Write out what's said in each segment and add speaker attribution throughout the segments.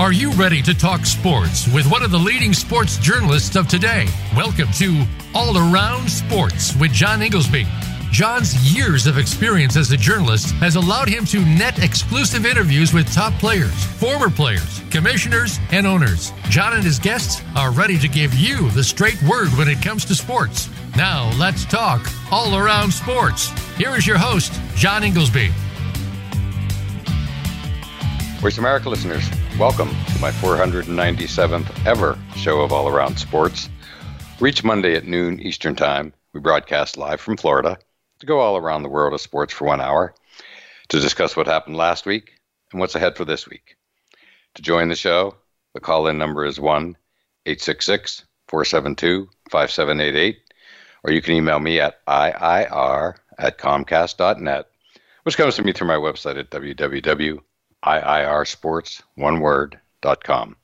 Speaker 1: Are you ready to talk sports with one of the leading sports journalists of today? Welcome to All Around Sports with John Inglesby. John's years of experience as a journalist has allowed him to net exclusive interviews with top players, former players, commissioners, and owners. John and his guests are ready to give you the straight word when it comes to sports. Now, let's talk all around sports. Here is your host, John Inglesby.
Speaker 2: Voice America listeners, Welcome to my 497th ever show of All Around Sports. Reach Monday at noon Eastern Time. We broadcast live from Florida to go all around the world of sports for one hour to discuss what happened last week and what's ahead for this week. To join the show, the call in number is 1 866 472 5788, or you can email me at iir at comcast.net, which comes to me through my website at www iirsports, one word, dot com.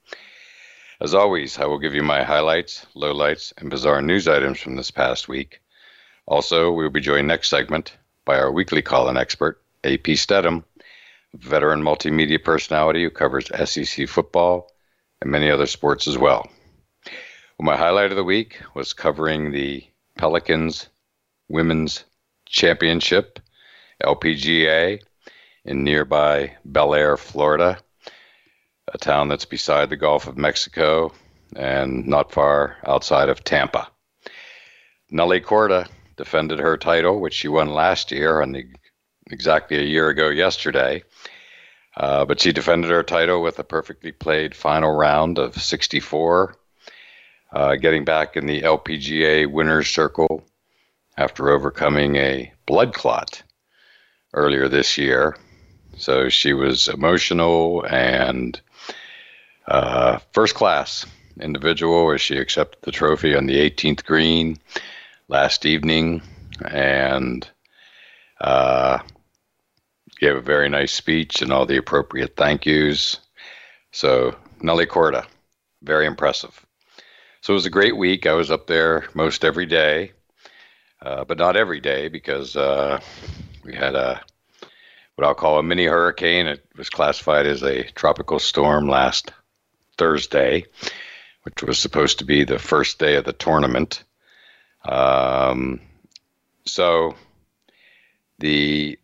Speaker 2: As always, I will give you my highlights, lowlights, and bizarre news items from this past week. Also, we will be joined next segment by our weekly call-in expert, AP Stedham, veteran multimedia personality who covers SEC football and many other sports as well. well my highlight of the week was covering the Pelicans Women's Championship, LPGA, in nearby Belleair, Florida, a town that's beside the Gulf of Mexico and not far outside of Tampa. Nelly Korda defended her title, which she won last year and exactly a year ago yesterday. Uh, but she defended her title with a perfectly played final round of 64, uh, getting back in the LPGA winner's circle after overcoming a blood clot earlier this year so she was emotional and uh, first class individual as she accepted the trophy on the 18th green last evening and uh, gave a very nice speech and all the appropriate thank yous. So, Nelly Korda, very impressive. So, it was a great week. I was up there most every day, uh, but not every day because uh, we had a what I'll call a mini hurricane. It was classified as a tropical storm last Thursday, which was supposed to be the first day of the tournament. Um, so the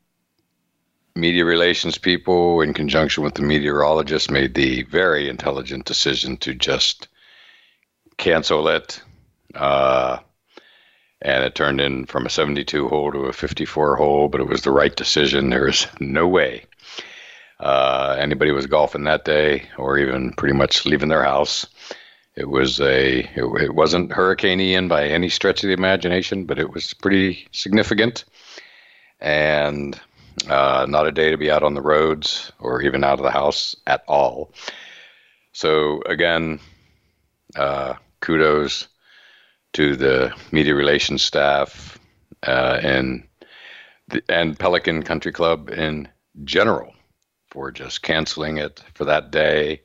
Speaker 2: media relations people, in conjunction with the meteorologists, made the very intelligent decision to just cancel it. Uh, and it turned in from a 72 hole to a 54 hole, but it was the right decision. There was no way uh, anybody was golfing that day, or even pretty much leaving their house. It was a it, it wasn't Hurricane Ian by any stretch of the imagination, but it was pretty significant, and uh, not a day to be out on the roads or even out of the house at all. So again, uh, kudos to the media relations staff uh, and the, and Pelican Country Club in general for just canceling it for that day,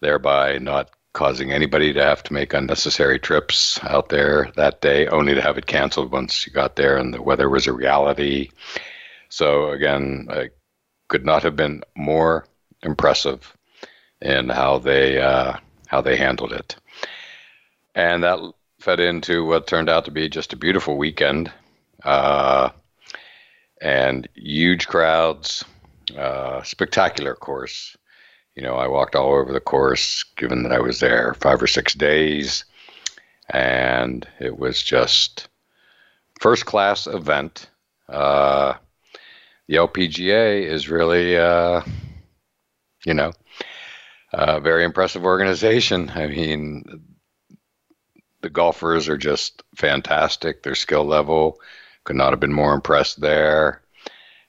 Speaker 2: thereby not causing anybody to have to make unnecessary trips out there that day, only to have it canceled once you got there and the weather was a reality. So again, I could not have been more impressive in how they uh, how they handled it. And that fed into what turned out to be just a beautiful weekend uh, and huge crowds, uh, spectacular course. You know, I walked all over the course, given that I was there five or six days, and it was just first class event. Uh, the LPGA is really, uh, you know, a very impressive organization. I mean, the golfers are just fantastic. Their skill level could not have been more impressed there.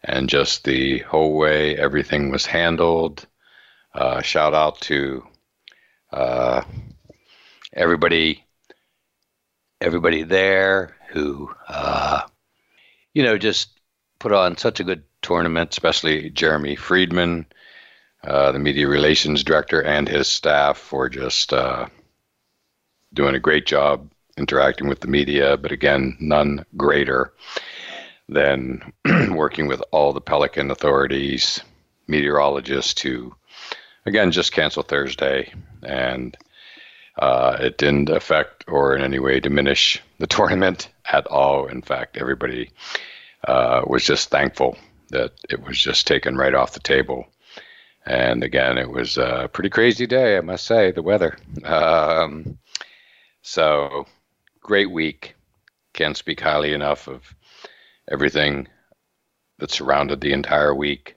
Speaker 2: And just the whole way everything was handled. Uh, shout out to uh, everybody, everybody there who, uh, you know, just put on such a good tournament, especially Jeremy Friedman, uh, the media relations director, and his staff for just uh, doing a great job interacting with the media, but again, none greater than working with all the Pelican authorities, meteorologists to, again, just cancel Thursday. And uh, it didn't affect or in any way diminish the tournament at all. In fact, everybody uh, was just thankful that it was just taken right off the table. And again, it was a pretty crazy day, I must say, the weather. Um, so great week. Can't speak highly enough of everything that surrounded the entire week.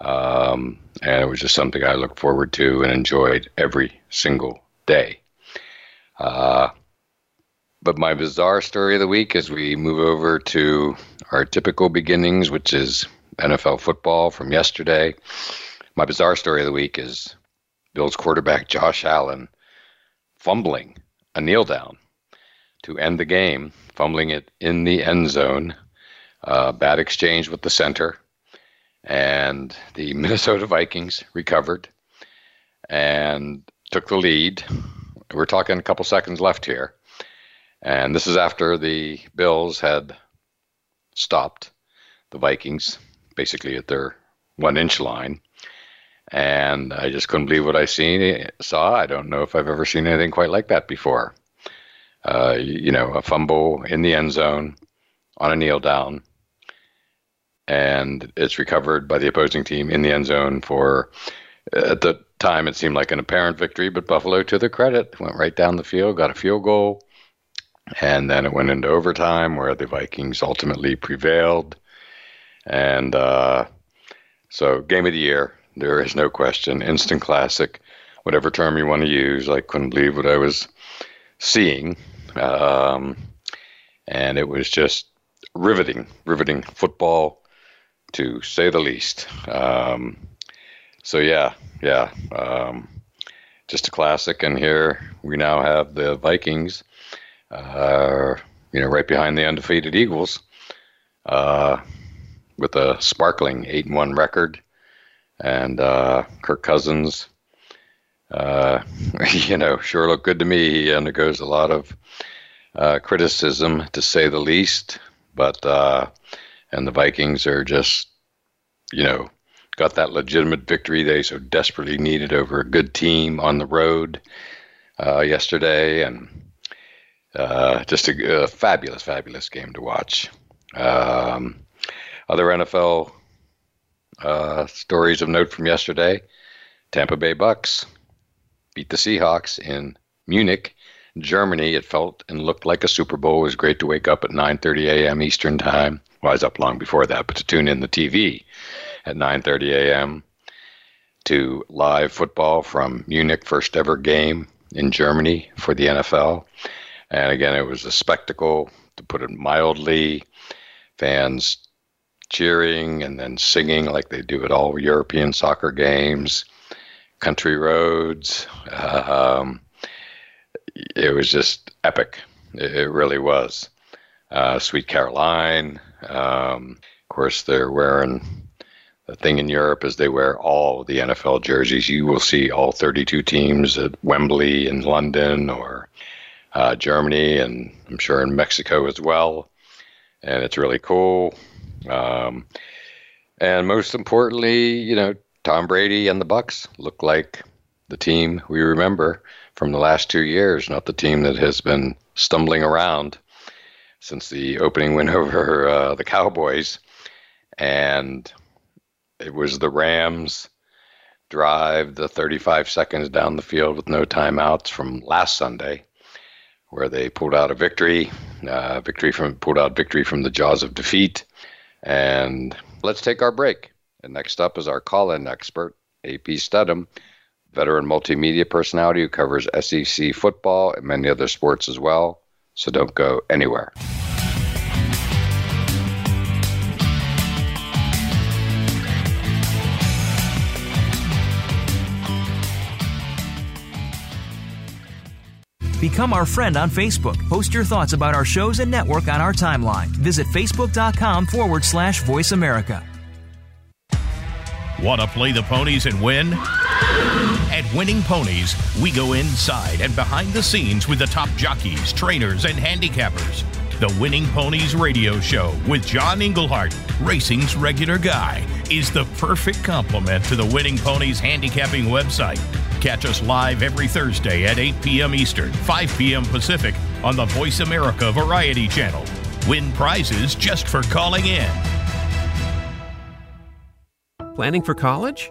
Speaker 2: Um, and it was just something I looked forward to and enjoyed every single day. Uh, but my bizarre story of the week as we move over to our typical beginnings, which is NFL football from yesterday. My bizarre story of the week is Bill's quarterback Josh Allen fumbling a kneel down to end the game, fumbling it in the end zone. Uh, bad exchange with the center, and the Minnesota Vikings recovered and took the lead. We're talking a couple seconds left here, and this is after the Bills had stopped the Vikings basically at their one inch line and I just couldn't believe what I seen saw. I don't know if I've ever seen anything quite like that before. Uh, you know, a fumble in the end zone on a kneel down, and it's recovered by the opposing team in the end zone for. At the time, it seemed like an apparent victory, but Buffalo, to their credit, went right down the field, got a field goal, and then it went into overtime where the Vikings ultimately prevailed. And uh, so, game of the year, there is no question. Instant classic, whatever term you want to use. I couldn't believe what I was seeing. Um, and it was just riveting, riveting football to say the least. Um, so, yeah, yeah. Um, just a classic. And here we now have the Vikings, uh, you know, right behind the undefeated Eagles. Uh, with a sparkling eight and one record, and uh, Kirk Cousins, uh, you know, sure looked good to me. He undergoes a lot of uh, criticism, to say the least. But uh, and the Vikings are just, you know, got that legitimate victory they so desperately needed over a good team on the road uh, yesterday, and uh, just a, a, fabulous, fabulous game to watch. Um, other NFL uh, stories of note from yesterday Tampa Bay Bucks beat the Seahawks in Munich, Germany. It felt and looked like a Super Bowl. It was great to wake up at 9.30 a.m. Eastern Time. Well, I was up long before that, but to tune in the TV at 9.30 a.m. to live football from Munich, first ever game in Germany for the NFL. And again, it was a spectacle, to put it mildly. Fans cheering and then singing like they do at all European soccer games, country roads. Um, it was just epic. It really was. Uh, Sweet Caroline. Um, of course, they're wearing the thing in Europe is they wear all the NFL jerseys. You will see all 32 teams at Wembley in London or uh, Germany, and I'm sure in Mexico as well. And it's really cool. Um, and most importantly, you know, Tom Brady and the Bucks look like the team we remember from the last two years, not the team that has been stumbling around since the opening win over uh, the Cowboys. And it was the Rams drive, the 35 seconds down the field with no timeouts from last Sunday, where they pulled out a victory, uh, victory from pulled out victory from the jaws of defeat. And let's take our break. And next up is our call in expert, AP Studham, veteran multimedia personality who covers SEC football and many other sports as well. So don't go anywhere.
Speaker 3: Become our friend on Facebook. Post your thoughts about our shows and network on our timeline. Visit facebook.com forward slash voice America.
Speaker 1: Want to play the ponies and win? At Winning Ponies, we go inside and behind the scenes with the top jockeys, trainers, and handicappers. The Winning Ponies radio show with John Englehart, racing's regular guy, is the perfect complement to the Winning Ponies handicapping website. Catch us live every Thursday at 8 p.m. Eastern, 5 p.m. Pacific on the Voice America Variety Channel. Win prizes just for calling in.
Speaker 3: Planning for college?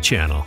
Speaker 3: Channel.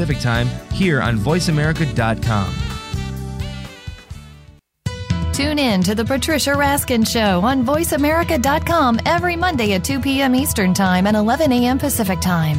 Speaker 4: Pacific Time here on VoiceAmerica.com.
Speaker 5: Tune in to The Patricia Raskin Show on VoiceAmerica.com every Monday at 2 p.m. Eastern Time and 11 a.m. Pacific Time.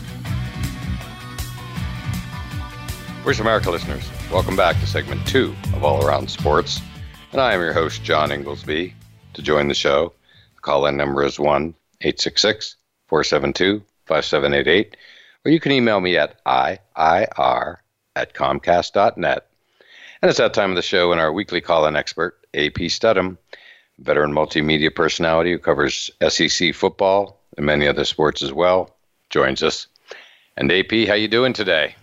Speaker 2: Voice America listeners, welcome back to segment two of All Around Sports. And I am your host, John Inglesby. To join the show, the call in number is 1 866 472 5788, or you can email me at IIR at comcast.net. And it's that time of the show when our weekly call in expert, AP Studham, veteran multimedia personality who covers SEC football and many other sports as well, joins us. And AP, how you doing today?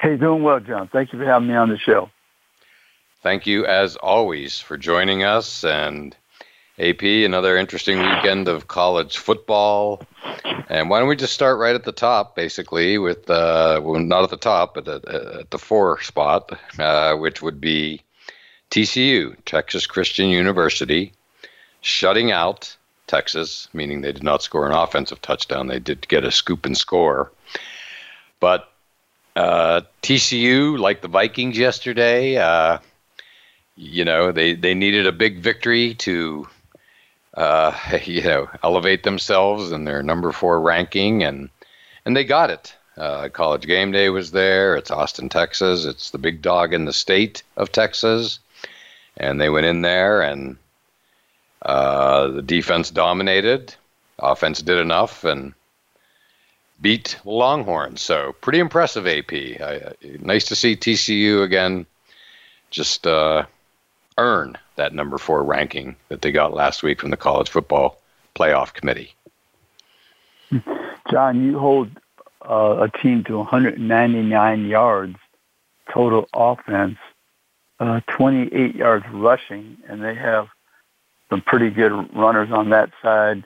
Speaker 6: Hey, doing well, John. Thank you for having me on the show.
Speaker 2: Thank you, as always, for joining us. And AP, another interesting weekend of college football. And why don't we just start right at the top, basically, with, uh, well, not at the top, but at, at the four spot, uh, which would be TCU, Texas Christian University, shutting out Texas, meaning they did not score an offensive touchdown. They did get a scoop and score. But uh, TCU, like the Vikings yesterday, uh, you know they they needed a big victory to, uh, you know, elevate themselves in their number four ranking, and and they got it. Uh, College game day was there. It's Austin, Texas. It's the big dog in the state of Texas, and they went in there and uh, the defense dominated, offense did enough, and beat Longhorns. So pretty impressive AP. I, nice to see TCU again just uh, earn that number four ranking that they got last week from the College Football Playoff Committee.
Speaker 6: John, you hold uh, a team to 199 yards total offense, uh, 28 yards rushing, and they have some pretty good runners on that side.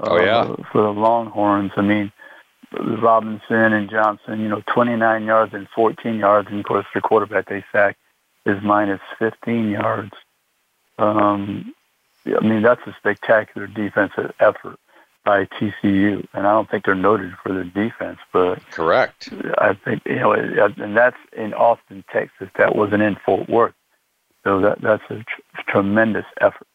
Speaker 2: Uh, oh yeah, uh,
Speaker 6: for the Longhorns. I mean, Robinson and Johnson, you know, 29 yards and 14 yards. And of course, the quarterback they sack is minus 15 yards. Um, I mean, that's a spectacular defensive effort by TCU, and I don't think they're noted for their defense. But
Speaker 2: correct, I
Speaker 6: think you know, and that's in Austin, Texas. That wasn't in Fort Worth, so that that's a tr- tremendous effort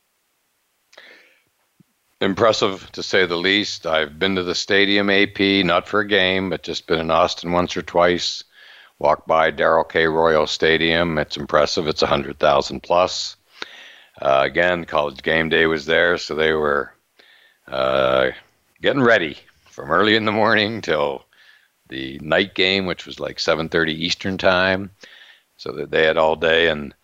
Speaker 2: impressive to say the least. I've been to the stadium AP, not for a game, but just been in Austin once or twice. Walked by Darrell K. Royal Stadium. It's impressive. It's 100,000 plus. Uh, again, college game day was there, so they were uh, getting ready from early in the morning till the night game, which was like 7:30 Eastern time, so that they had all day in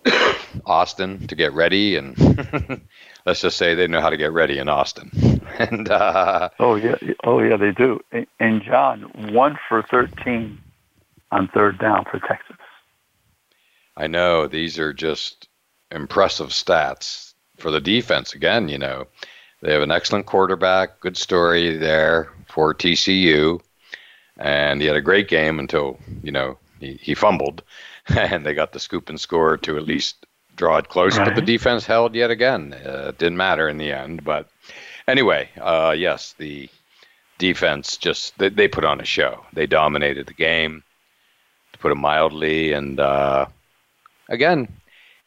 Speaker 2: Austin to get ready and let's just say they know how to get ready in Austin.
Speaker 6: and uh, oh yeah, oh yeah, they do. And John, one for thirteen on third down for Texas.
Speaker 2: I know these are just impressive stats for the defense. Again, you know, they have an excellent quarterback. Good story there for TCU, and he had a great game until you know he, he fumbled, and they got the scoop and score to at least draw it close, but the defense held yet again. Uh, didn't matter in the end. But anyway, uh, yes, the defense just they, they, put on a show. They dominated the game, to put it mildly. And uh, again,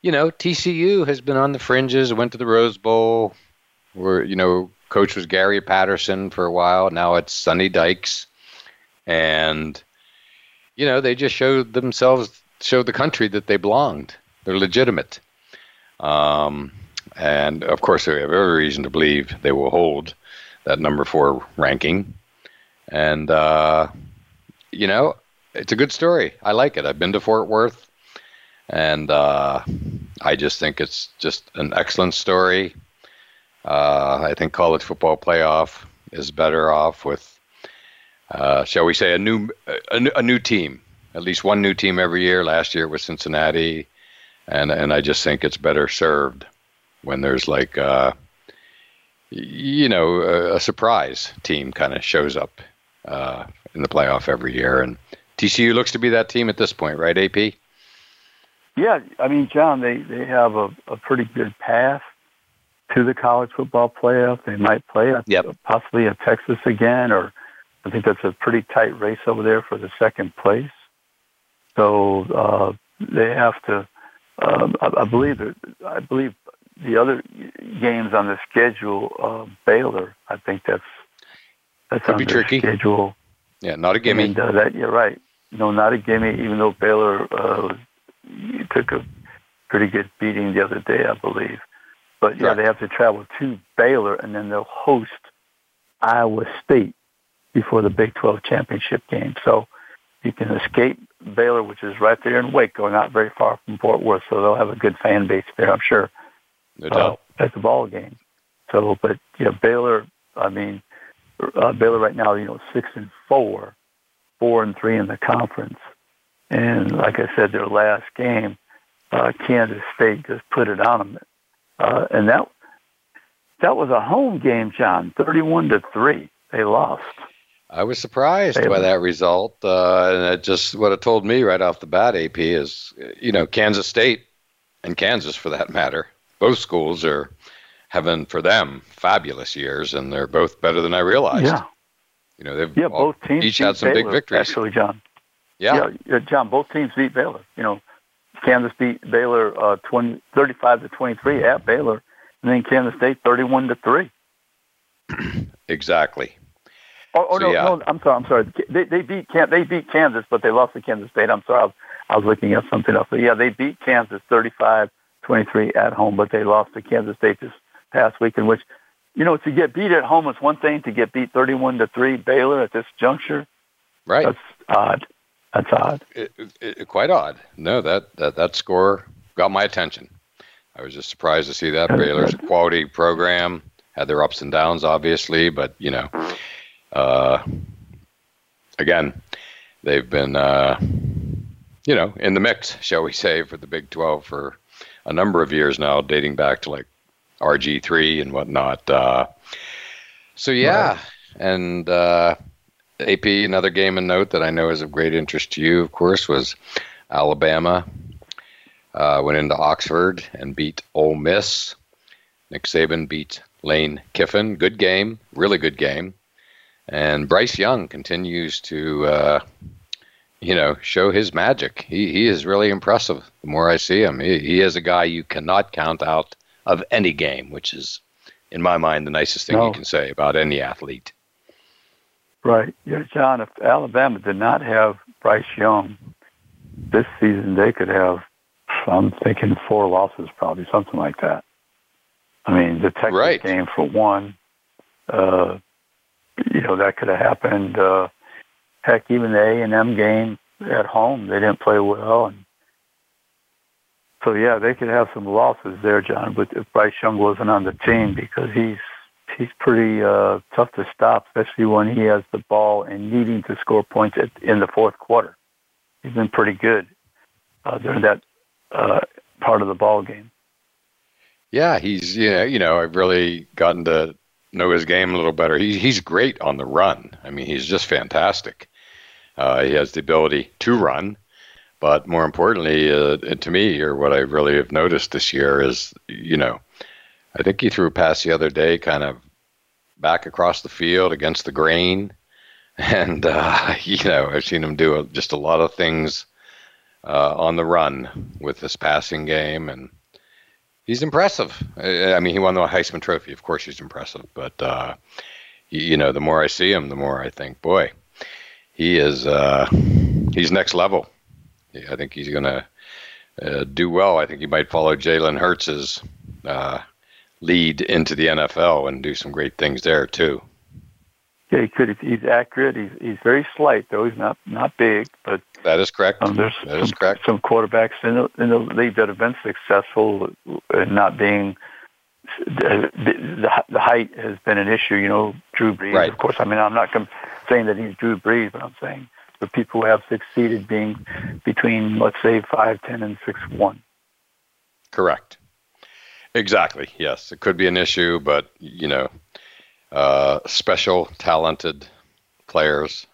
Speaker 2: you know, TCU has been on the fringes. Went to the Rose Bowl, where you know, coach was Gary Patterson for a while. Now it's Sonny Dykes, and you know, they just showed themselves, showed the country that they belonged. They're legitimate. Um, and of course, we have every reason to believe they will hold that number four ranking. And, uh, you know, it's a good story. I like it. I've been to Fort Worth, and uh, I just think it's just an excellent story. Uh, I think college football playoff is better off with, uh, shall we say, a new, a, a, new team. At least one new team every year. Last year it was Cincinnati and and I just think it's better served when there's like uh, you know a, a surprise team kind of shows up uh, in the playoff every year, and TCU looks to be that team at this point, right? AP.
Speaker 6: Yeah, I mean, John, they they have a, a pretty good path to the college football playoff. They might play a, yep. possibly at Texas again, or I think that's a pretty tight race over there for the second place. So uh, they have to um, I, I believe I believe the other games on the schedule, uh, Baylor. I think that's that's Could on be
Speaker 2: tricky.
Speaker 6: schedule.
Speaker 2: Yeah, not a gimme. And, uh,
Speaker 6: that, you're right. No, not a gimme. Even though Baylor uh, took a pretty good beating the other day, I believe. But yeah, right. they have to travel to Baylor, and then they'll host Iowa State before the Big 12 championship game. So you can escape Baylor, which is right there in Waco, not very far from Fort Worth, so they'll have a good fan base there, I'm sure. No doubt. Uh, at the ball game. So, but yeah, you know, Baylor. I mean, uh, Baylor right now, you know, six and four, four and three in the conference, and like I said, their last game, uh, Kansas State just put it on them, uh, and that that was a home game, John, thirty-one to three. They lost.
Speaker 2: I was surprised by that result, uh, and it just what it told me right off the bat. AP is, you know, Kansas State and Kansas, for that matter, both schools are having for them fabulous years, and they're both better than I realized. Yeah, you know, they've
Speaker 6: yeah,
Speaker 2: all, both teams each had some Baylor, big victories.
Speaker 6: Actually, John.
Speaker 2: Yeah. yeah,
Speaker 6: John, both teams beat Baylor. You know, Kansas beat Baylor uh, 20, 35 to twenty three at Baylor, and then Kansas State thirty one to three.
Speaker 2: Exactly.
Speaker 6: Oh, oh so, no, yeah. no, I'm sorry, I'm sorry. They, they beat Kansas, they beat Kansas, but they lost to Kansas State. I'm sorry, I was, I was looking at something else. But yeah, they beat Kansas 35-23 at home, but they lost to Kansas State this past week. In which, you know, to get beat at home is one thing. To get beat 31 to three Baylor at this juncture, right? That's odd. That's odd. It,
Speaker 2: it, quite odd. No, that, that that score got my attention. I was just surprised to see that Baylor's a quality program. Had their ups and downs, obviously, but you know, uh, again, they've been, uh, you know, in the mix, shall we say, for the Big 12 for a number of years now, dating back to like RG3 and whatnot. Uh, so, yeah. Right. And uh, AP, another game and note that I know is of great interest to you, of course, was Alabama. Uh, went into Oxford and beat Ole Miss. Nick Saban beat Lane Kiffin. Good game, really good game. And Bryce Young continues to, uh, you know, show his magic. He, he is really impressive. The more I see him, he, he is a guy you cannot count out of any game, which is, in my mind, the nicest thing no. you can say about any athlete.
Speaker 6: Right. Yeah, John, if Alabama did not have Bryce Young this season, they could have, I'm thinking, four losses, probably, something like that. I mean, the Texas right. game for one, uh, you know that could have happened. Uh, heck, even the A and M game at home, they didn't play well, and so yeah, they could have some losses there, John. But if Bryce Young wasn't on the team because he's he's pretty uh, tough to stop, especially when he has the ball and needing to score points at, in the fourth quarter. He's been pretty good uh, during that uh, part of the ball
Speaker 2: game. Yeah, he's you know you know I've really gotten to know his game a little better. He, he's great on the run. I mean, he's just fantastic. Uh, he has the ability to run, but more importantly, uh, to me, or what I really have noticed this year is, you know, I think he threw a pass the other day, kind of back across the field against the grain, and uh, you know, I've seen him do a, just a lot of things uh, on the run with this passing game and he's impressive. I mean, he won the Heisman Trophy. Of course, he's impressive. But uh, you know, the more I see him, the more I think, boy, he is uh, he's next level. I think he's gonna uh, do well. I think he might follow Jalen Hurts's uh, lead into the NFL and do some great things there too.
Speaker 6: Yeah, he could. He's, accurate. He's he's very slight though. He's not not big, but
Speaker 2: that is correct. Um,
Speaker 6: there's
Speaker 2: that some, is correct.
Speaker 6: Some quarterbacks in the, in the league that have been successful not being. The, the, the height has been an issue, you know. Drew Brees, right. of course. I mean, I'm not com- saying that he's Drew Brees, but I'm saying for people who have succeeded being between, let's say, five ten and six one.
Speaker 2: Correct. Exactly. Yes, it could be an issue, but you know, uh, special talented players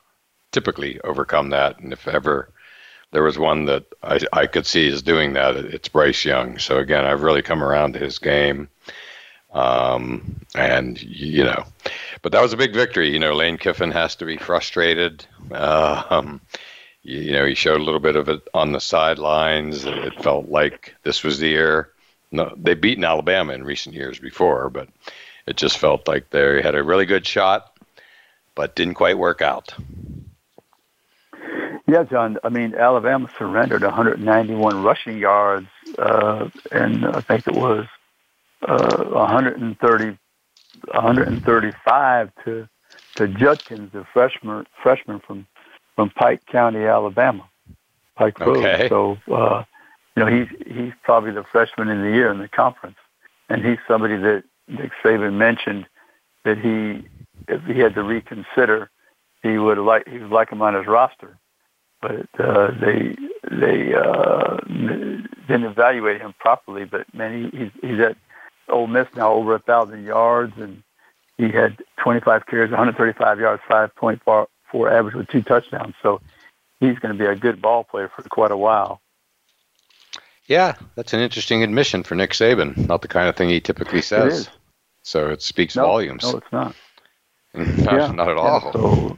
Speaker 2: typically overcome that. And if ever there was one that I, I could see is doing that, it's Bryce Young. So again, I've really come around to his game. Um, and you know, but that was a big victory. You know, Lane Kiffin has to be frustrated. Uh, um, you, you know, he showed a little bit of it on the sidelines. It felt like this was the year. No, they've beaten Alabama in recent years before, but it just felt like they had a really good shot, but didn't quite work out.
Speaker 6: Yeah, John. I mean, Alabama surrendered 191 rushing yards, uh, and I think it was uh, 130, 135 to to Judkins, the freshman freshman from from Pike County, Alabama, Pike okay. Road. So, uh, you know, he's he's probably the freshman in the year in the conference, and he's somebody that Nick Saban mentioned that he, if he had to reconsider, he would like he would like him on his roster, but uh, they they uh, didn't evaluate him properly. But man, he, he's, he's at Ole Miss now over a thousand yards, and he had 25 carries, 135 yards, 5.4 average with two touchdowns. So he's going to be a good ball player for quite a while.
Speaker 2: Yeah, that's an interesting admission for Nick Saban. Not the kind of thing he typically says. so it speaks
Speaker 6: no,
Speaker 2: volumes.
Speaker 6: No, it's not. not,
Speaker 2: yeah. not at
Speaker 6: all. So,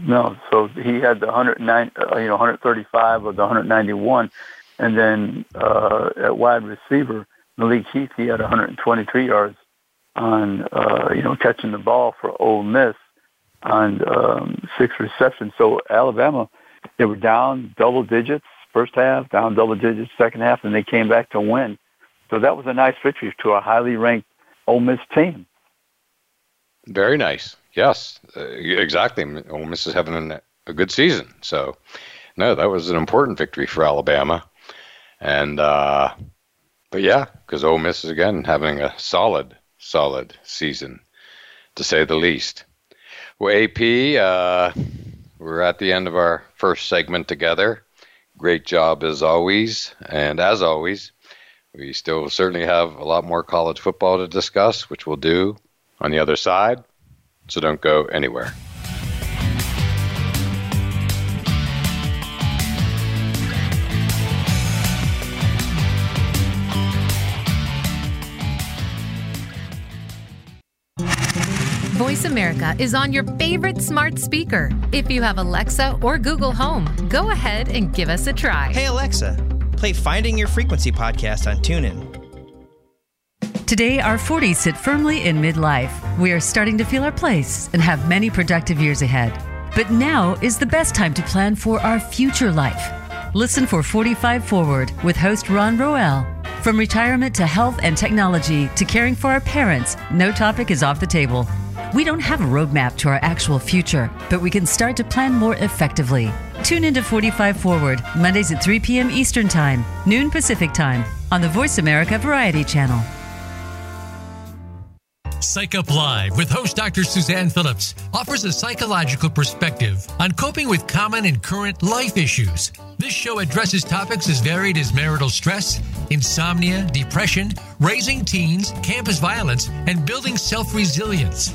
Speaker 6: no, so he had the 109, uh, you know, 135 of the 191, and then uh, at wide receiver, Malik Heath, he had 123 yards on, uh, you know, catching the ball for Ole Miss on um, six receptions. So Alabama, they were down double digits first half, down double digits second half, and they came back to win. So that was a nice victory to a highly ranked Ole Miss team.
Speaker 2: Very nice. Yes, uh, exactly. Ole Miss is having an, a good season. So, no, that was an important victory for Alabama. And, uh, but yeah, because Ole Miss is again having a solid, solid season, to say the least. Well, AP, uh, we're at the end of our first segment together great job as always. And as always, we still certainly have a lot more college football to discuss, which we'll do on the other side. So don't go anywhere.
Speaker 5: Voice America is on your favorite smart speaker. If you have Alexa or Google Home, go ahead and give us a try.
Speaker 7: Hey, Alexa, play Finding Your Frequency podcast on TuneIn.
Speaker 5: Today, our 40s sit firmly in midlife. We are starting to feel our place and have many productive years ahead. But now is the best time to plan for our future life. Listen for 45 Forward with host Ron Roel. From retirement to health and technology to caring for our parents, no topic is off the table. We don't have a roadmap to our actual future, but we can start to plan more effectively. Tune into 45 Forward, Mondays at 3 p.m. Eastern Time, noon Pacific Time, on the Voice America Variety Channel.
Speaker 1: Psych Up Live with host Dr. Suzanne Phillips offers a psychological perspective on coping with common and current life issues. This show addresses topics as varied as marital stress, insomnia, depression, raising teens, campus violence, and building self resilience.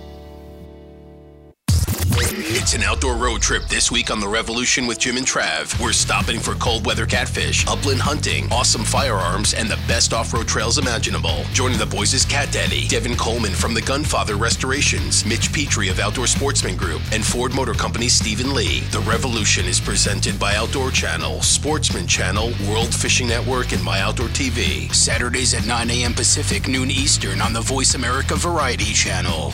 Speaker 8: It's an outdoor road trip this week on The Revolution with Jim and Trav. We're stopping for cold weather catfish, upland hunting, awesome firearms, and the best off road trails imaginable. Joining the boys is Cat Daddy, Devin Coleman from The Gunfather Restorations, Mitch Petrie of Outdoor Sportsman Group, and Ford Motor Company Stephen Lee. The Revolution is presented by Outdoor Channel, Sportsman Channel, World Fishing Network, and My Outdoor TV. Saturdays at 9 a.m. Pacific, noon Eastern on the Voice America Variety Channel.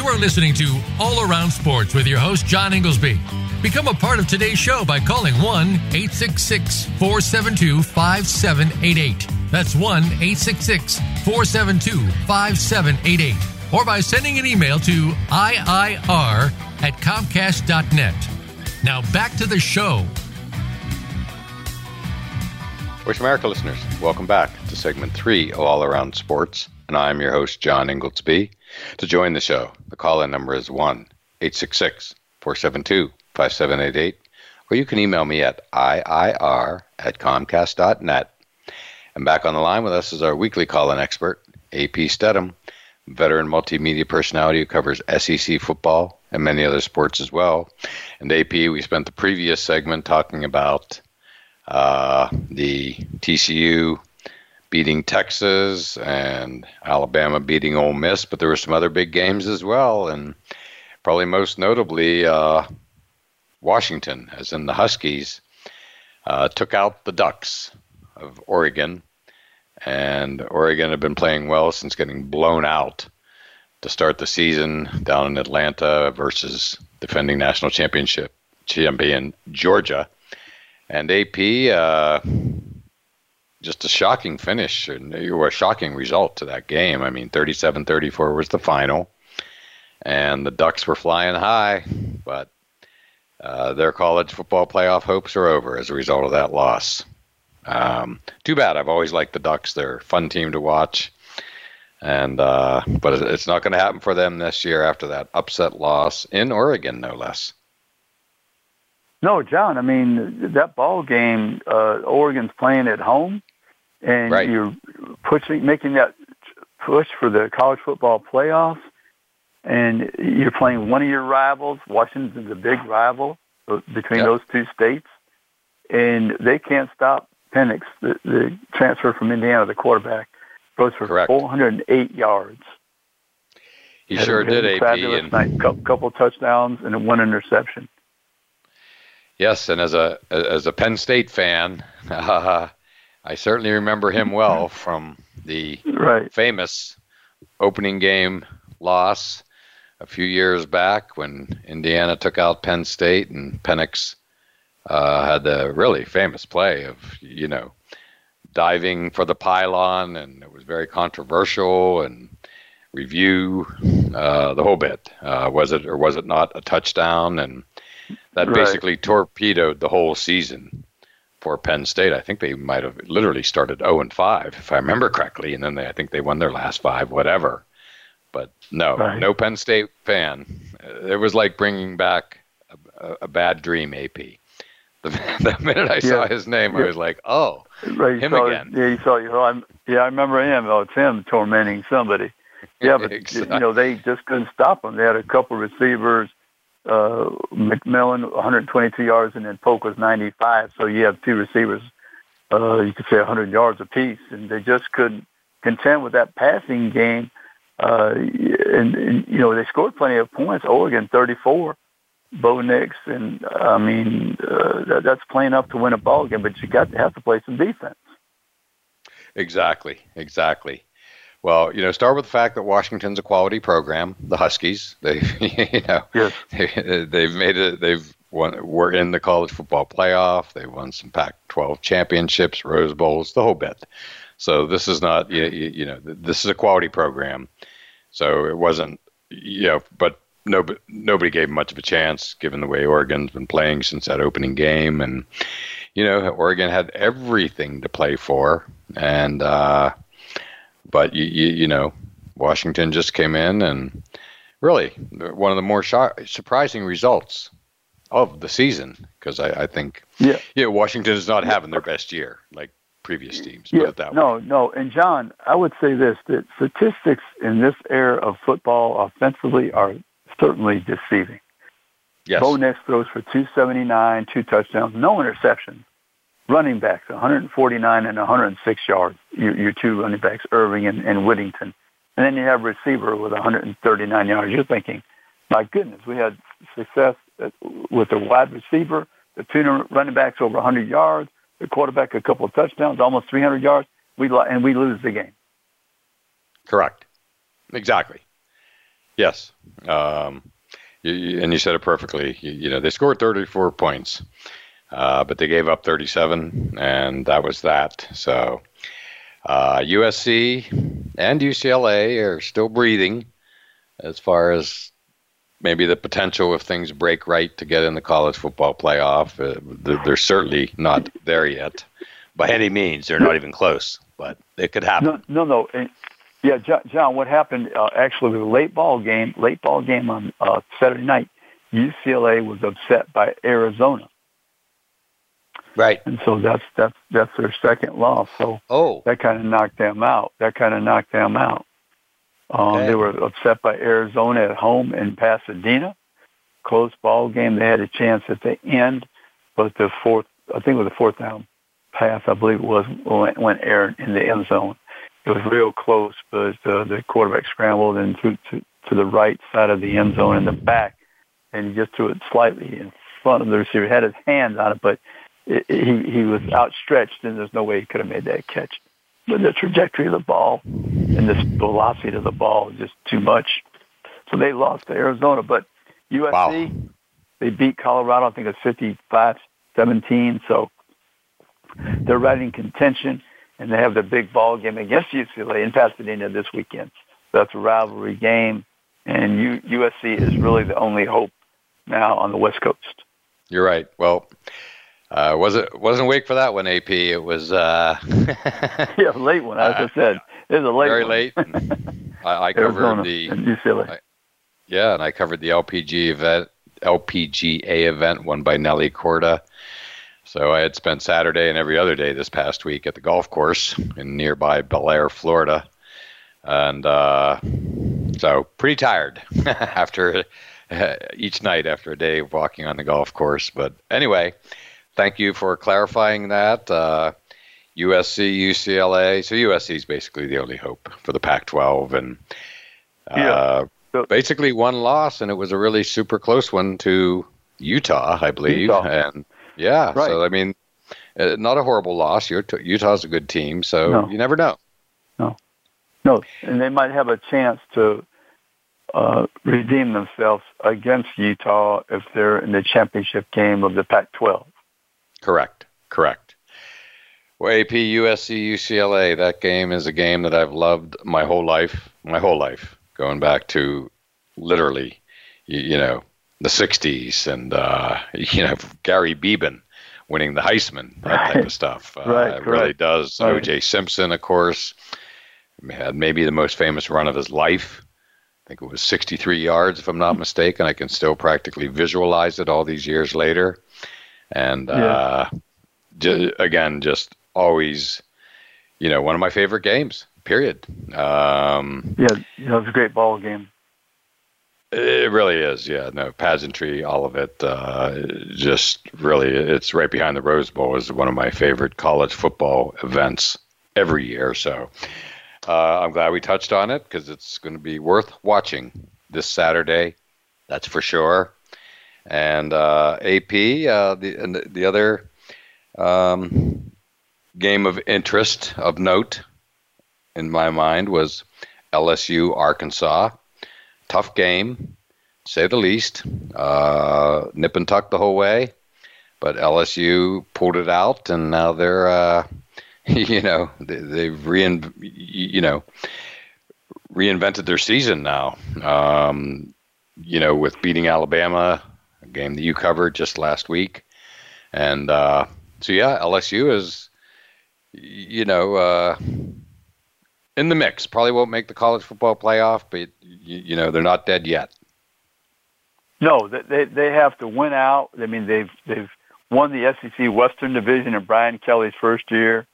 Speaker 1: You are listening to All Around Sports with your host, John Inglesby. Become a part of today's show by calling 1 866 472 5788. That's 1 866 472 5788. Or by sending an email to IIR at Comcast.net. Now back to the show.
Speaker 2: Voice America listeners, welcome back to segment three of All Around Sports. And I'm your host, John Inglesby. To join the show, the call in number is 1 866 472 5788, or you can email me at IIR at Comcast.net. And back on the line with us is our weekly call in expert, AP Stedham, veteran multimedia personality who covers SEC football and many other sports as well. And AP, we spent the previous segment talking about uh, the TCU beating Texas and Alabama beating Ole Miss, but there were some other big games as well, and probably most notably uh, Washington, as in the Huskies, uh, took out the Ducks of Oregon, and Oregon had been playing well since getting blown out to start the season down in Atlanta versus defending national championship champion Georgia. And AP uh, just a shocking finish and a shocking result to that game. I mean, 37 34 was the final, and the Ducks were flying high, but uh, their college football playoff hopes are over as a result of that loss. Um, too bad. I've always liked the Ducks. They're a fun team to watch. And uh, but it's not going to happen for them this year after that upset loss in Oregon, no less.
Speaker 6: No, John. I mean that ball game. Uh, Oregon's playing at home, and right. you're pushing, making that push for the college football playoffs, and you're playing one of your rivals. Washington's a big rival between yep. those two states, and they can't stop Penix, the, the transfer from Indiana, the quarterback, goes for Correct. 408 yards.
Speaker 2: He sure did,
Speaker 6: AP. And night. couple touchdowns and one interception.
Speaker 2: Yes, and as a as a Penn State fan, I certainly remember him well from the right. famous opening game loss a few years back when Indiana took out Penn State and Penix uh, had the really famous play of you know diving for the pylon and it was very controversial and review uh, the whole bit uh, was it or was it not a touchdown and that right. basically torpedoed the whole season for Penn State. I think they might have literally started 0 and 5, if I remember correctly, and then they, I think they won their last five, whatever. But no, right. no Penn State fan. It was like bringing back a, a bad dream AP. The, the minute I yeah. saw his name, yeah. I was like, oh, right, him again.
Speaker 6: yeah, you
Speaker 2: saw
Speaker 6: you. I'm, yeah, I remember him. Oh, uh, it's him tormenting somebody. Yeah, but exactly. you know they just couldn't stop him. They had a couple receivers uh, McMillan 122 yards, and then Polk was 95. So you have two receivers, uh, you could say 100 yards apiece, and they just couldn't contend with that passing game. Uh, and, and you know they scored plenty of points. Oregon 34, Bo Nix, and I mean uh, that, that's playing enough to win a ball game, but you got to have to play some defense.
Speaker 2: Exactly, exactly. Well, you know, start with the fact that Washington's a quality program. The Huskies, they, you know, they, they've made it. They've won, We're in the college football playoff. They won some Pac-12 championships, Rose Bowls, the whole bit. So this is not, you, you know, this is a quality program. So it wasn't, you know, but nobody nobody gave much of a chance given the way Oregon's been playing since that opening game, and you know, Oregon had everything to play for, and. uh but you, you, you know, Washington just came in and really one of the more surprising results of the season because I, I, think yeah yeah Washington is not having their best year like previous teams. Yeah,
Speaker 6: no,
Speaker 2: way.
Speaker 6: no. And John, I would say this that statistics in this era of football offensively are certainly deceiving.
Speaker 2: Yes.
Speaker 6: Bo Nix throws for 279, two touchdowns, no interceptions running backs, 149 and 106 yards, your, your two running backs, Irving and, and Whittington. And then you have receiver with 139 yards. You're thinking, my goodness, we had success uh, with the wide receiver, the two running backs over 100 yards, the quarterback a couple of touchdowns, almost 300 yards, we and we lose the game.
Speaker 2: Correct. Exactly. Yes. Um, you, and you said it perfectly. You, you know, they scored 34 points. Uh, but they gave up 37, and that was that. So uh, USC and UCLA are still breathing as far as maybe the potential, if things break right, to get in the college football playoff. Uh, they're certainly not there yet by any means. They're not even close, but it could happen.
Speaker 6: No, no. no. yeah, John, what happened uh, actually with a late ball game, late ball game on uh, Saturday night, UCLA was upset by Arizona
Speaker 2: Right.
Speaker 6: And so that's that's that's their second loss. So oh. that kind of knocked them out. That kind of knocked them out. Um, okay. They were upset by Arizona at home in Pasadena. Close ball game. They had a chance at the end, but the fourth, I think it was the fourth down pass, I believe it was, went, went in the end zone. It was real close, but uh, the quarterback scrambled and threw to, to the right side of the end zone in the back, and he just threw it slightly in front of the receiver. He had his hands on it, but – he he was outstretched, and there's no way he could have made that catch. But the trajectory of the ball and the velocity of the ball is just too much. So they lost to Arizona, but USC wow. they beat Colorado. I think it's 55 17. So they're right in contention, and they have their big ball game against UCLA in Pasadena this weekend. So that's a rivalry game, and U- USC is really the only hope now on the West Coast.
Speaker 2: You're right. Well, uh, wasn't wasn't awake for that one, AP. It was
Speaker 6: uh, yeah, late one. As I uh, said, it was a late,
Speaker 2: very
Speaker 6: one.
Speaker 2: late. I,
Speaker 6: I
Speaker 2: covered Arizona the UCLA. I, yeah, and I covered the LPG event, LPGA event won by Nelly Korda. So I had spent Saturday and every other day this past week at the golf course in nearby Belleair, Florida, and uh, so pretty tired after each night after a day of walking on the golf course. But anyway thank you for clarifying that. Uh, USC, UCLA. So USC is basically the only hope for the Pac-12, and uh, yeah. basically one loss, and it was a really super close one to Utah, I believe. Utah. And yeah, right. so I mean, uh, not a horrible loss. Utah's a good team, so no. you never know.
Speaker 6: No, no, and they might have a chance to uh, redeem themselves against Utah if they're in the championship game of the Pac-12.
Speaker 2: Correct. Correct. Well, AP USC UCLA. That game is a game that I've loved my whole life. My whole life, going back to literally, you, you know, the '60s and uh, you know Gary Beban winning the Heisman, that kind type of stuff.
Speaker 6: Uh, right, it really
Speaker 2: does. Right. O.J. Simpson, of course, had maybe the most famous run of his life. I think it was 63 yards, if I'm not hmm. mistaken. I can still practically visualize it all these years later. And yeah. uh, j- again, just always, you know, one of my favorite games. Period.
Speaker 6: Um, yeah, that was a great ball game.
Speaker 2: It really is, yeah. No pageantry, all of it. Uh, just really, it's right behind the Rose Bowl. is one of my favorite college football events every year. So uh, I'm glad we touched on it because it's going to be worth watching this Saturday. That's for sure. And uh, AP, uh, the, and the other um, game of interest, of note, in my mind, was LSU Arkansas. Tough game, say the least. Uh, nip and tuck the whole way, but LSU pulled it out, and now they're, uh, you know, they, have rein, you know, reinvented their season now. Um, you know, with beating Alabama game that you covered just last week. And uh, so, yeah, LSU is, you know, uh, in the mix. Probably won't make the college football playoff, but, you, you know, they're not dead yet.
Speaker 6: No, they they have to win out. I mean, they've they've won the SEC Western Division in Brian Kelly's first year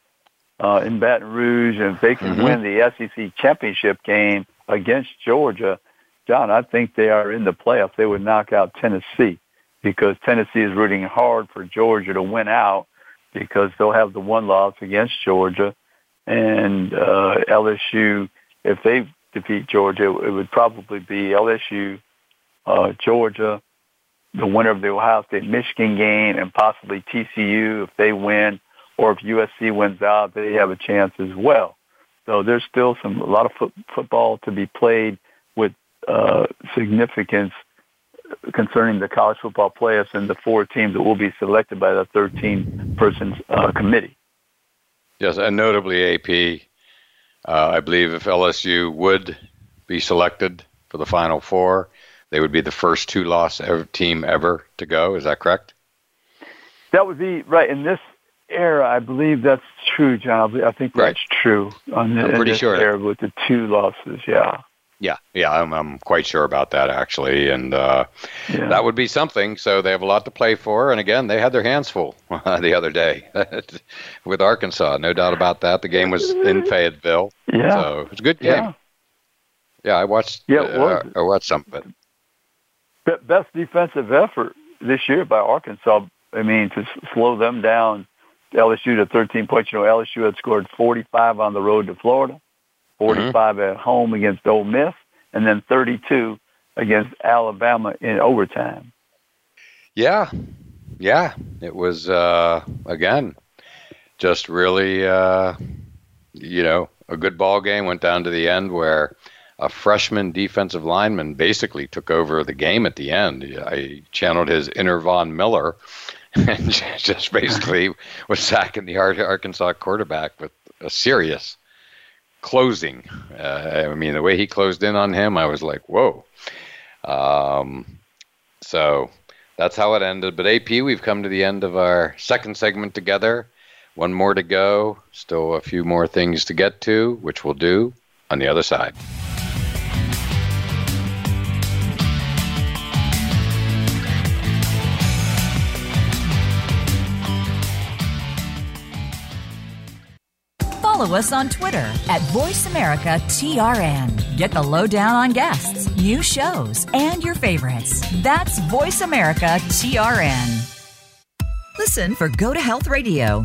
Speaker 6: uh, in Baton Rouge, and if they can mm-hmm. win the SEC championship game against Georgia, John, I think they are in the playoff. They would knock out Tennessee because Tennessee is rooting hard for Georgia to win out because they'll have the one loss against Georgia and uh, LSU. If they defeat Georgia, it would probably be LSU, uh, Georgia, the winner of the Ohio State Michigan game, and possibly TCU if they win, or if USC wins out, they have a chance as well. So there's still some a lot of football to be played with uh, significance concerning the college football playoffs and the four teams that will be selected by the 13 person uh, committee.
Speaker 2: Yes, and notably AP. Uh, I believe if LSU would be selected for the Final Four, they would be the first two loss ever, team ever to go. Is that correct?
Speaker 6: That would be right. In this era, I believe that's true, John. I think that's right. true. On the,
Speaker 2: I'm pretty sure. Era
Speaker 6: with the two losses, yeah.
Speaker 2: Yeah, yeah, I'm, I'm quite sure about that actually, and uh, yeah. that would be something. So they have a lot to play for, and again, they had their hands full the other day with Arkansas, no doubt about that. The game was in Fayetteville, yeah. so it was a good game. Yeah, yeah I watched. Yeah, uh, I watched something.
Speaker 6: Best defensive effort this year by Arkansas. I mean, to slow them down, LSU to 13 points. You know, LSU had scored 45 on the road to Florida. 45 mm-hmm. at home against Ole Miss, and then 32 against Alabama in overtime.
Speaker 2: Yeah, yeah, it was uh, again just really, uh, you know, a good ball game. Went down to the end where a freshman defensive lineman basically took over the game at the end. I channeled his inner Von Miller and just basically was sacking the Arkansas quarterback with a serious closing. Uh, I mean, the way he closed in on him, I was like, whoa. Um, so that's how it ended. But AP, we've come to the end of our second segment together. One more to go, still a few more things to get to, which we'll do on the other side.
Speaker 5: follow us on Twitter at VoiceAmericaTRN. Get the lowdown on guests, new shows, and your favorites. That's VoiceAmericaTRN. Listen for Go to Health Radio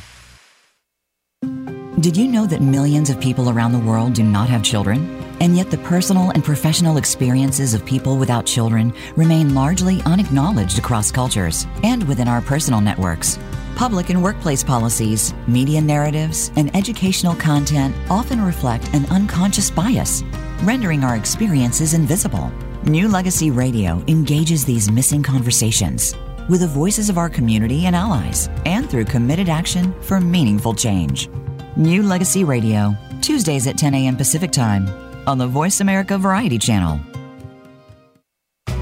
Speaker 5: Did you know that millions of people around the world do not have children? And yet, the personal and professional experiences of people without children remain largely unacknowledged across cultures and within our personal networks. Public and workplace policies, media narratives, and educational content often reflect an unconscious bias, rendering our experiences invisible. New Legacy Radio engages these missing conversations with the voices of our community and allies, and through committed action for meaningful change. New Legacy Radio, Tuesdays at 10 a.m. Pacific Time on the Voice America Variety Channel.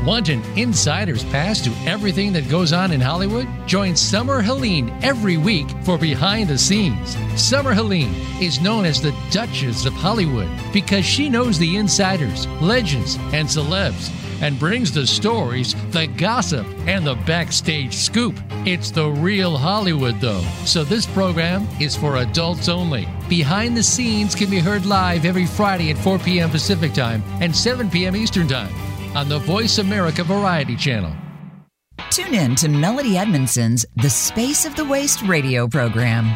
Speaker 1: Want an insider's pass to everything that goes on in Hollywood? Join Summer Helene every week for Behind the Scenes. Summer Helene is known as the Duchess of Hollywood because she knows the insiders, legends, and celebs and brings the stories, the gossip, and the backstage scoop. It's the real Hollywood, though, so this program is for adults only. Behind the Scenes can be heard live every Friday at 4 p.m. Pacific Time and 7 p.m. Eastern Time on the Voice America Variety Channel.
Speaker 5: Tune in to Melody Edmondson's The Space of the Waist radio program.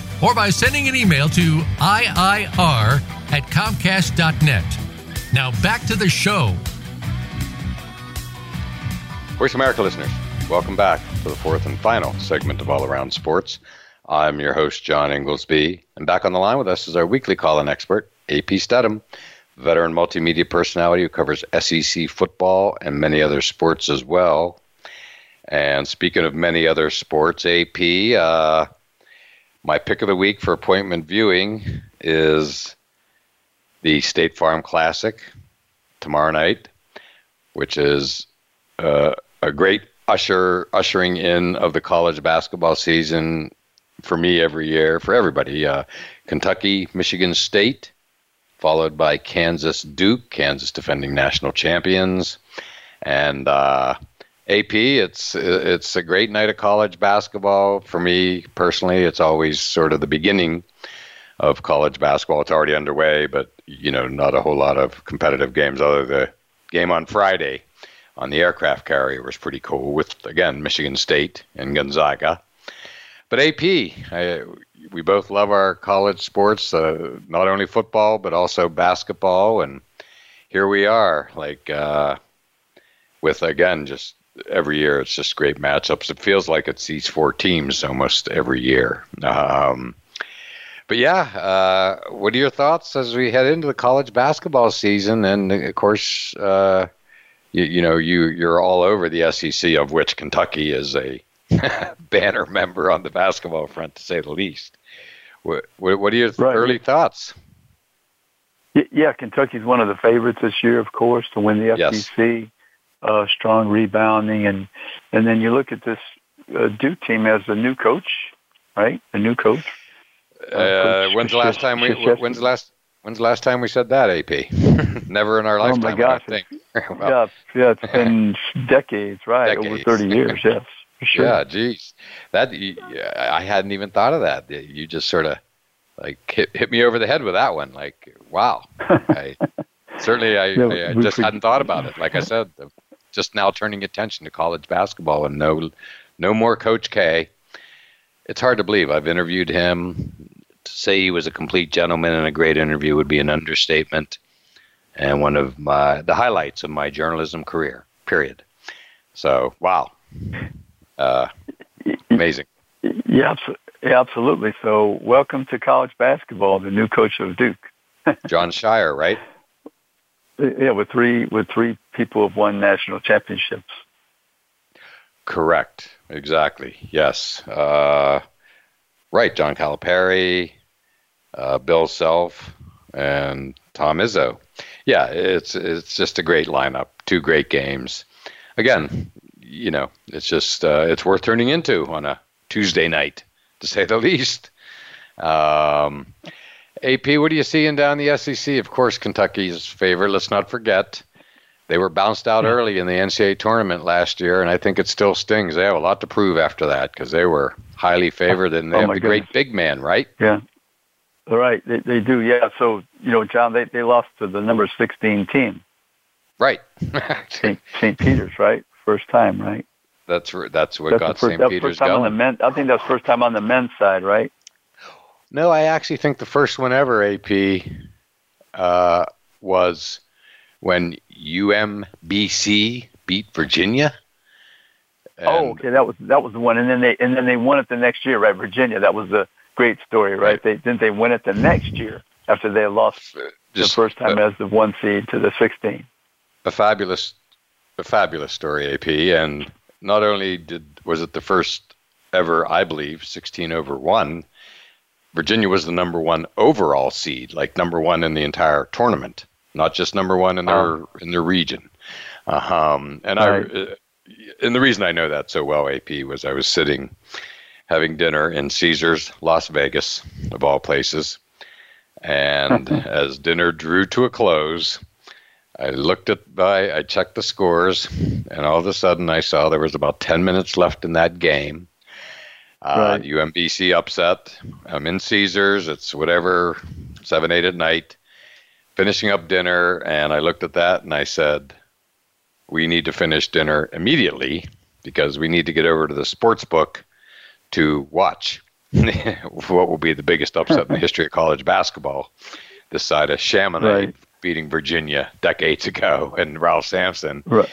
Speaker 1: or by sending an email to IIR at Comcast.net. Now back to the show.
Speaker 2: Voice America listeners, welcome back to the fourth and final segment of All Around Sports. I'm your host, John Inglesby, and back on the line with us is our weekly call in expert, AP Stedham, veteran multimedia personality who covers SEC football and many other sports as well. And speaking of many other sports, AP, uh, my pick of the week for appointment viewing is the State Farm Classic tomorrow night, which is uh, a great usher ushering in of the college basketball season for me every year for everybody. Uh, Kentucky, Michigan State, followed by Kansas Duke, Kansas defending national champions, and uh, AP, it's it's a great night of college basketball for me personally. It's always sort of the beginning of college basketball. It's already underway, but you know, not a whole lot of competitive games. Other than the game on Friday on the aircraft carrier was pretty cool with again Michigan State and Gonzaga. But AP, I, we both love our college sports, uh, not only football but also basketball, and here we are, like uh, with again just every year. It's just great matchups. It feels like it's these four teams almost every year. Um, but yeah, uh, what are your thoughts as we head into the college basketball season? And of course, uh, you, you, know you you're all over the SEC, of which Kentucky is a banner member on the basketball front, to say the least. What what, are your right. early thoughts?
Speaker 6: Yeah, Kentucky's one of the favorites this year, of course, to win the SEC. Yes uh, strong rebounding, and and then you look at this uh, Duke team as a new coach, right? A new coach.
Speaker 2: Uh, uh, coach when's the last time we? When's the last? When's the last time we said that, AP? Never in our lifetime. Oh my gosh! well,
Speaker 6: yeah, yeah, it's been decades, right? Decades. Over thirty years, yes. Sure. Yeah, geez,
Speaker 2: that I hadn't even thought of that. You just sort of like hit, hit me over the head with that one. Like, wow, I certainly I, yeah, I, just hadn't thought about it. Like I said, just now turning attention to college basketball and no, no more Coach K. It's hard to believe. I've interviewed him. To say he was a complete gentleman and a great interview would be an understatement and one of my, the highlights of my journalism career, period. So, wow. Uh, amazing.
Speaker 6: Yeah, absolutely. So, welcome to college basketball, the new coach of Duke.
Speaker 2: Jon Scheyer, right?
Speaker 6: yeah, with three with three people have won national championships.
Speaker 2: Correct. Exactly. Yes. Uh, right. John Calipari, uh, Bill Self, and Tom Izzo. Yeah, it's it's just a great lineup. Two great games. Again, you know, it's just uh, it's worth turning into on a Tuesday night, to say the least. Um, AP, what are you seeing down the SEC? Of course, Kentucky's favorite. Let's not forget. They were bounced out yeah. early in the NCAA tournament last year, and I think it still stings. They have a lot to prove after that because they were highly favored, and they oh, have the great big man, right?
Speaker 6: Yeah. All right. They, they do, yeah. So, you know, John, they, they lost to the number 16 team.
Speaker 2: Right.
Speaker 6: St. Peter's, right? First time, right?
Speaker 2: That's that's where that's got St. Peter's first time going. On
Speaker 6: the men, I think that's first time on the men's side, right?
Speaker 2: No, I actually think the first one ever AP uh, was when UMBC beat Virginia.
Speaker 6: oh, okay, that was that was the one, and then they and then they won it the next year, right? Virginia, that was the great story, right? right. They didn't they win it the next year after they lost uh, Just, the first time uh, as the one seed to the 16.
Speaker 2: A fabulous, a fabulous story, AP, and not only did was it the first ever, I believe, 16 over one Virginia was the number one overall seed, like number one in the entire tournament, not just number one in their in their region. Um, and right. I uh, and the reason I know that so well, AP, was I was sitting having dinner in Caesars, Las Vegas, of all places. And as dinner drew to a close, I looked at by I checked the scores, and all of a sudden I saw there was about 10 minutes left in that game right. UMBC uh, upset. I'm in Caesars. It's whatever, seven, eight at night, finishing up dinner. And I looked at that and I said, we need to finish dinner immediately because we need to get over to the sports book to watch what will be the biggest upset in the history of college basketball this side of Chaminade right. beating Virginia decades ago and Ralph Sampson. Right.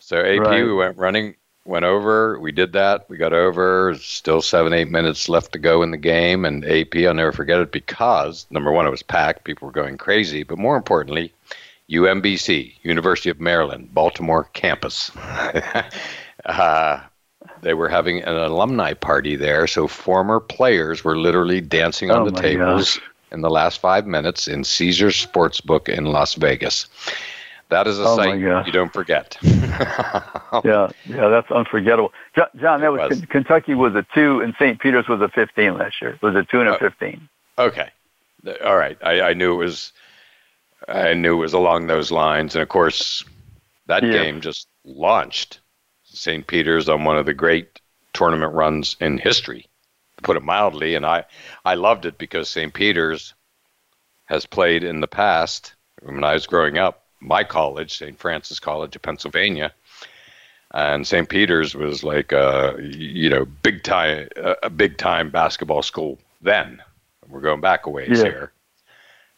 Speaker 2: So AP, right. we went running went over. We did that. We got over. Still seven, eight minutes left to go in the game. And AP, I'll never forget it because number one, it was packed. People were going crazy. But more importantly, UMBC, University of Maryland, Baltimore campus. uh, they were having an alumni party there. So former players were literally dancing on oh the tables gosh. in the last five minutes in Caesars Sportsbook in Las Vegas. That is a oh sight you don't forget.
Speaker 6: yeah, yeah, that's unforgettable. John, John that was, was, Kentucky was a two, and St. Peter's was a fifteen last year. It was a two and a uh, fifteen.
Speaker 2: Okay, all right. I, I, knew it was, I knew it was along those lines, and of course, that yeah. game just launched St. Peter's on one of the great tournament runs in history, to put it mildly. And I, I loved it because St. Peter's has played in the past when I was growing up my college, St. Francis College of Pennsylvania, and St. Peter's was like a you know big time a big time basketball school then. We're going back a ways yeah. here.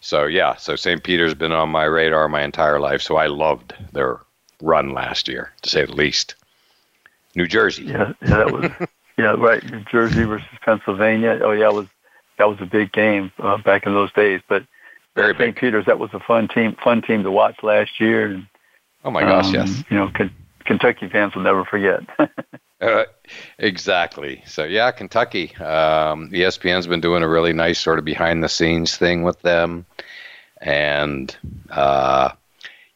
Speaker 2: So yeah, so St. Peter's been on my radar my entire life. So I loved their run last year, to say the least. New Jersey.
Speaker 6: Yeah, yeah that was yeah right. New Jersey versus Pennsylvania. Oh yeah, was that was a big game uh, back in those days. But very big. Peters, that was a fun team, fun team to watch last year. And,
Speaker 2: oh my gosh, um, yes.
Speaker 6: You know, K- Kentucky fans will never forget.
Speaker 2: uh, exactly. So yeah, Kentucky. Um, ESPN's been doing a really nice sort of behind the scenes thing with them, and uh,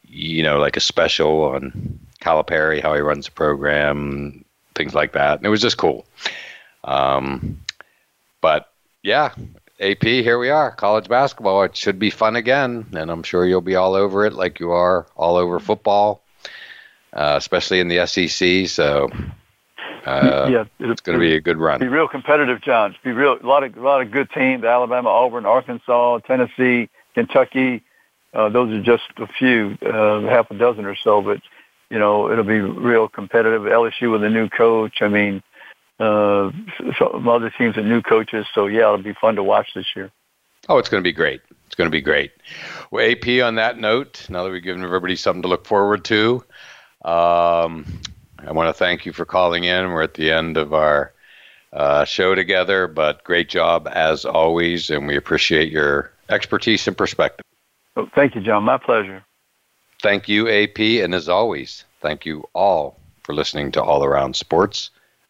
Speaker 2: you know, like a special on Calipari, how he runs the program, things like that. And it was just cool. Um, but yeah, AP, here we are, college basketball. It should be fun again, and I'm sure you'll be all over it like you are all over football, uh, especially in the SEC. So, uh, yeah, it's going to be a good run.
Speaker 6: Be real competitive, John. Be real. A lot of a lot of good teams: Alabama, Auburn, Arkansas, Tennessee, Kentucky. Uh, those are just a few, uh, half a dozen or so. But you know, it'll be real competitive. LSU with a new coach. I mean, uh, some other teams and new coaches. So yeah, it'll be fun to watch this year.
Speaker 2: Oh, it's going to be great. It's going to be great. Well, AP, on that note, now that we've given everybody something to look forward to, um, I want to thank you for calling in. We're at the end of our uh, show together, but great job as always, and we appreciate your expertise and perspective.
Speaker 6: thank you, John. My pleasure.
Speaker 2: Thank you, AP, and as always, thank you all for listening to All Around Sports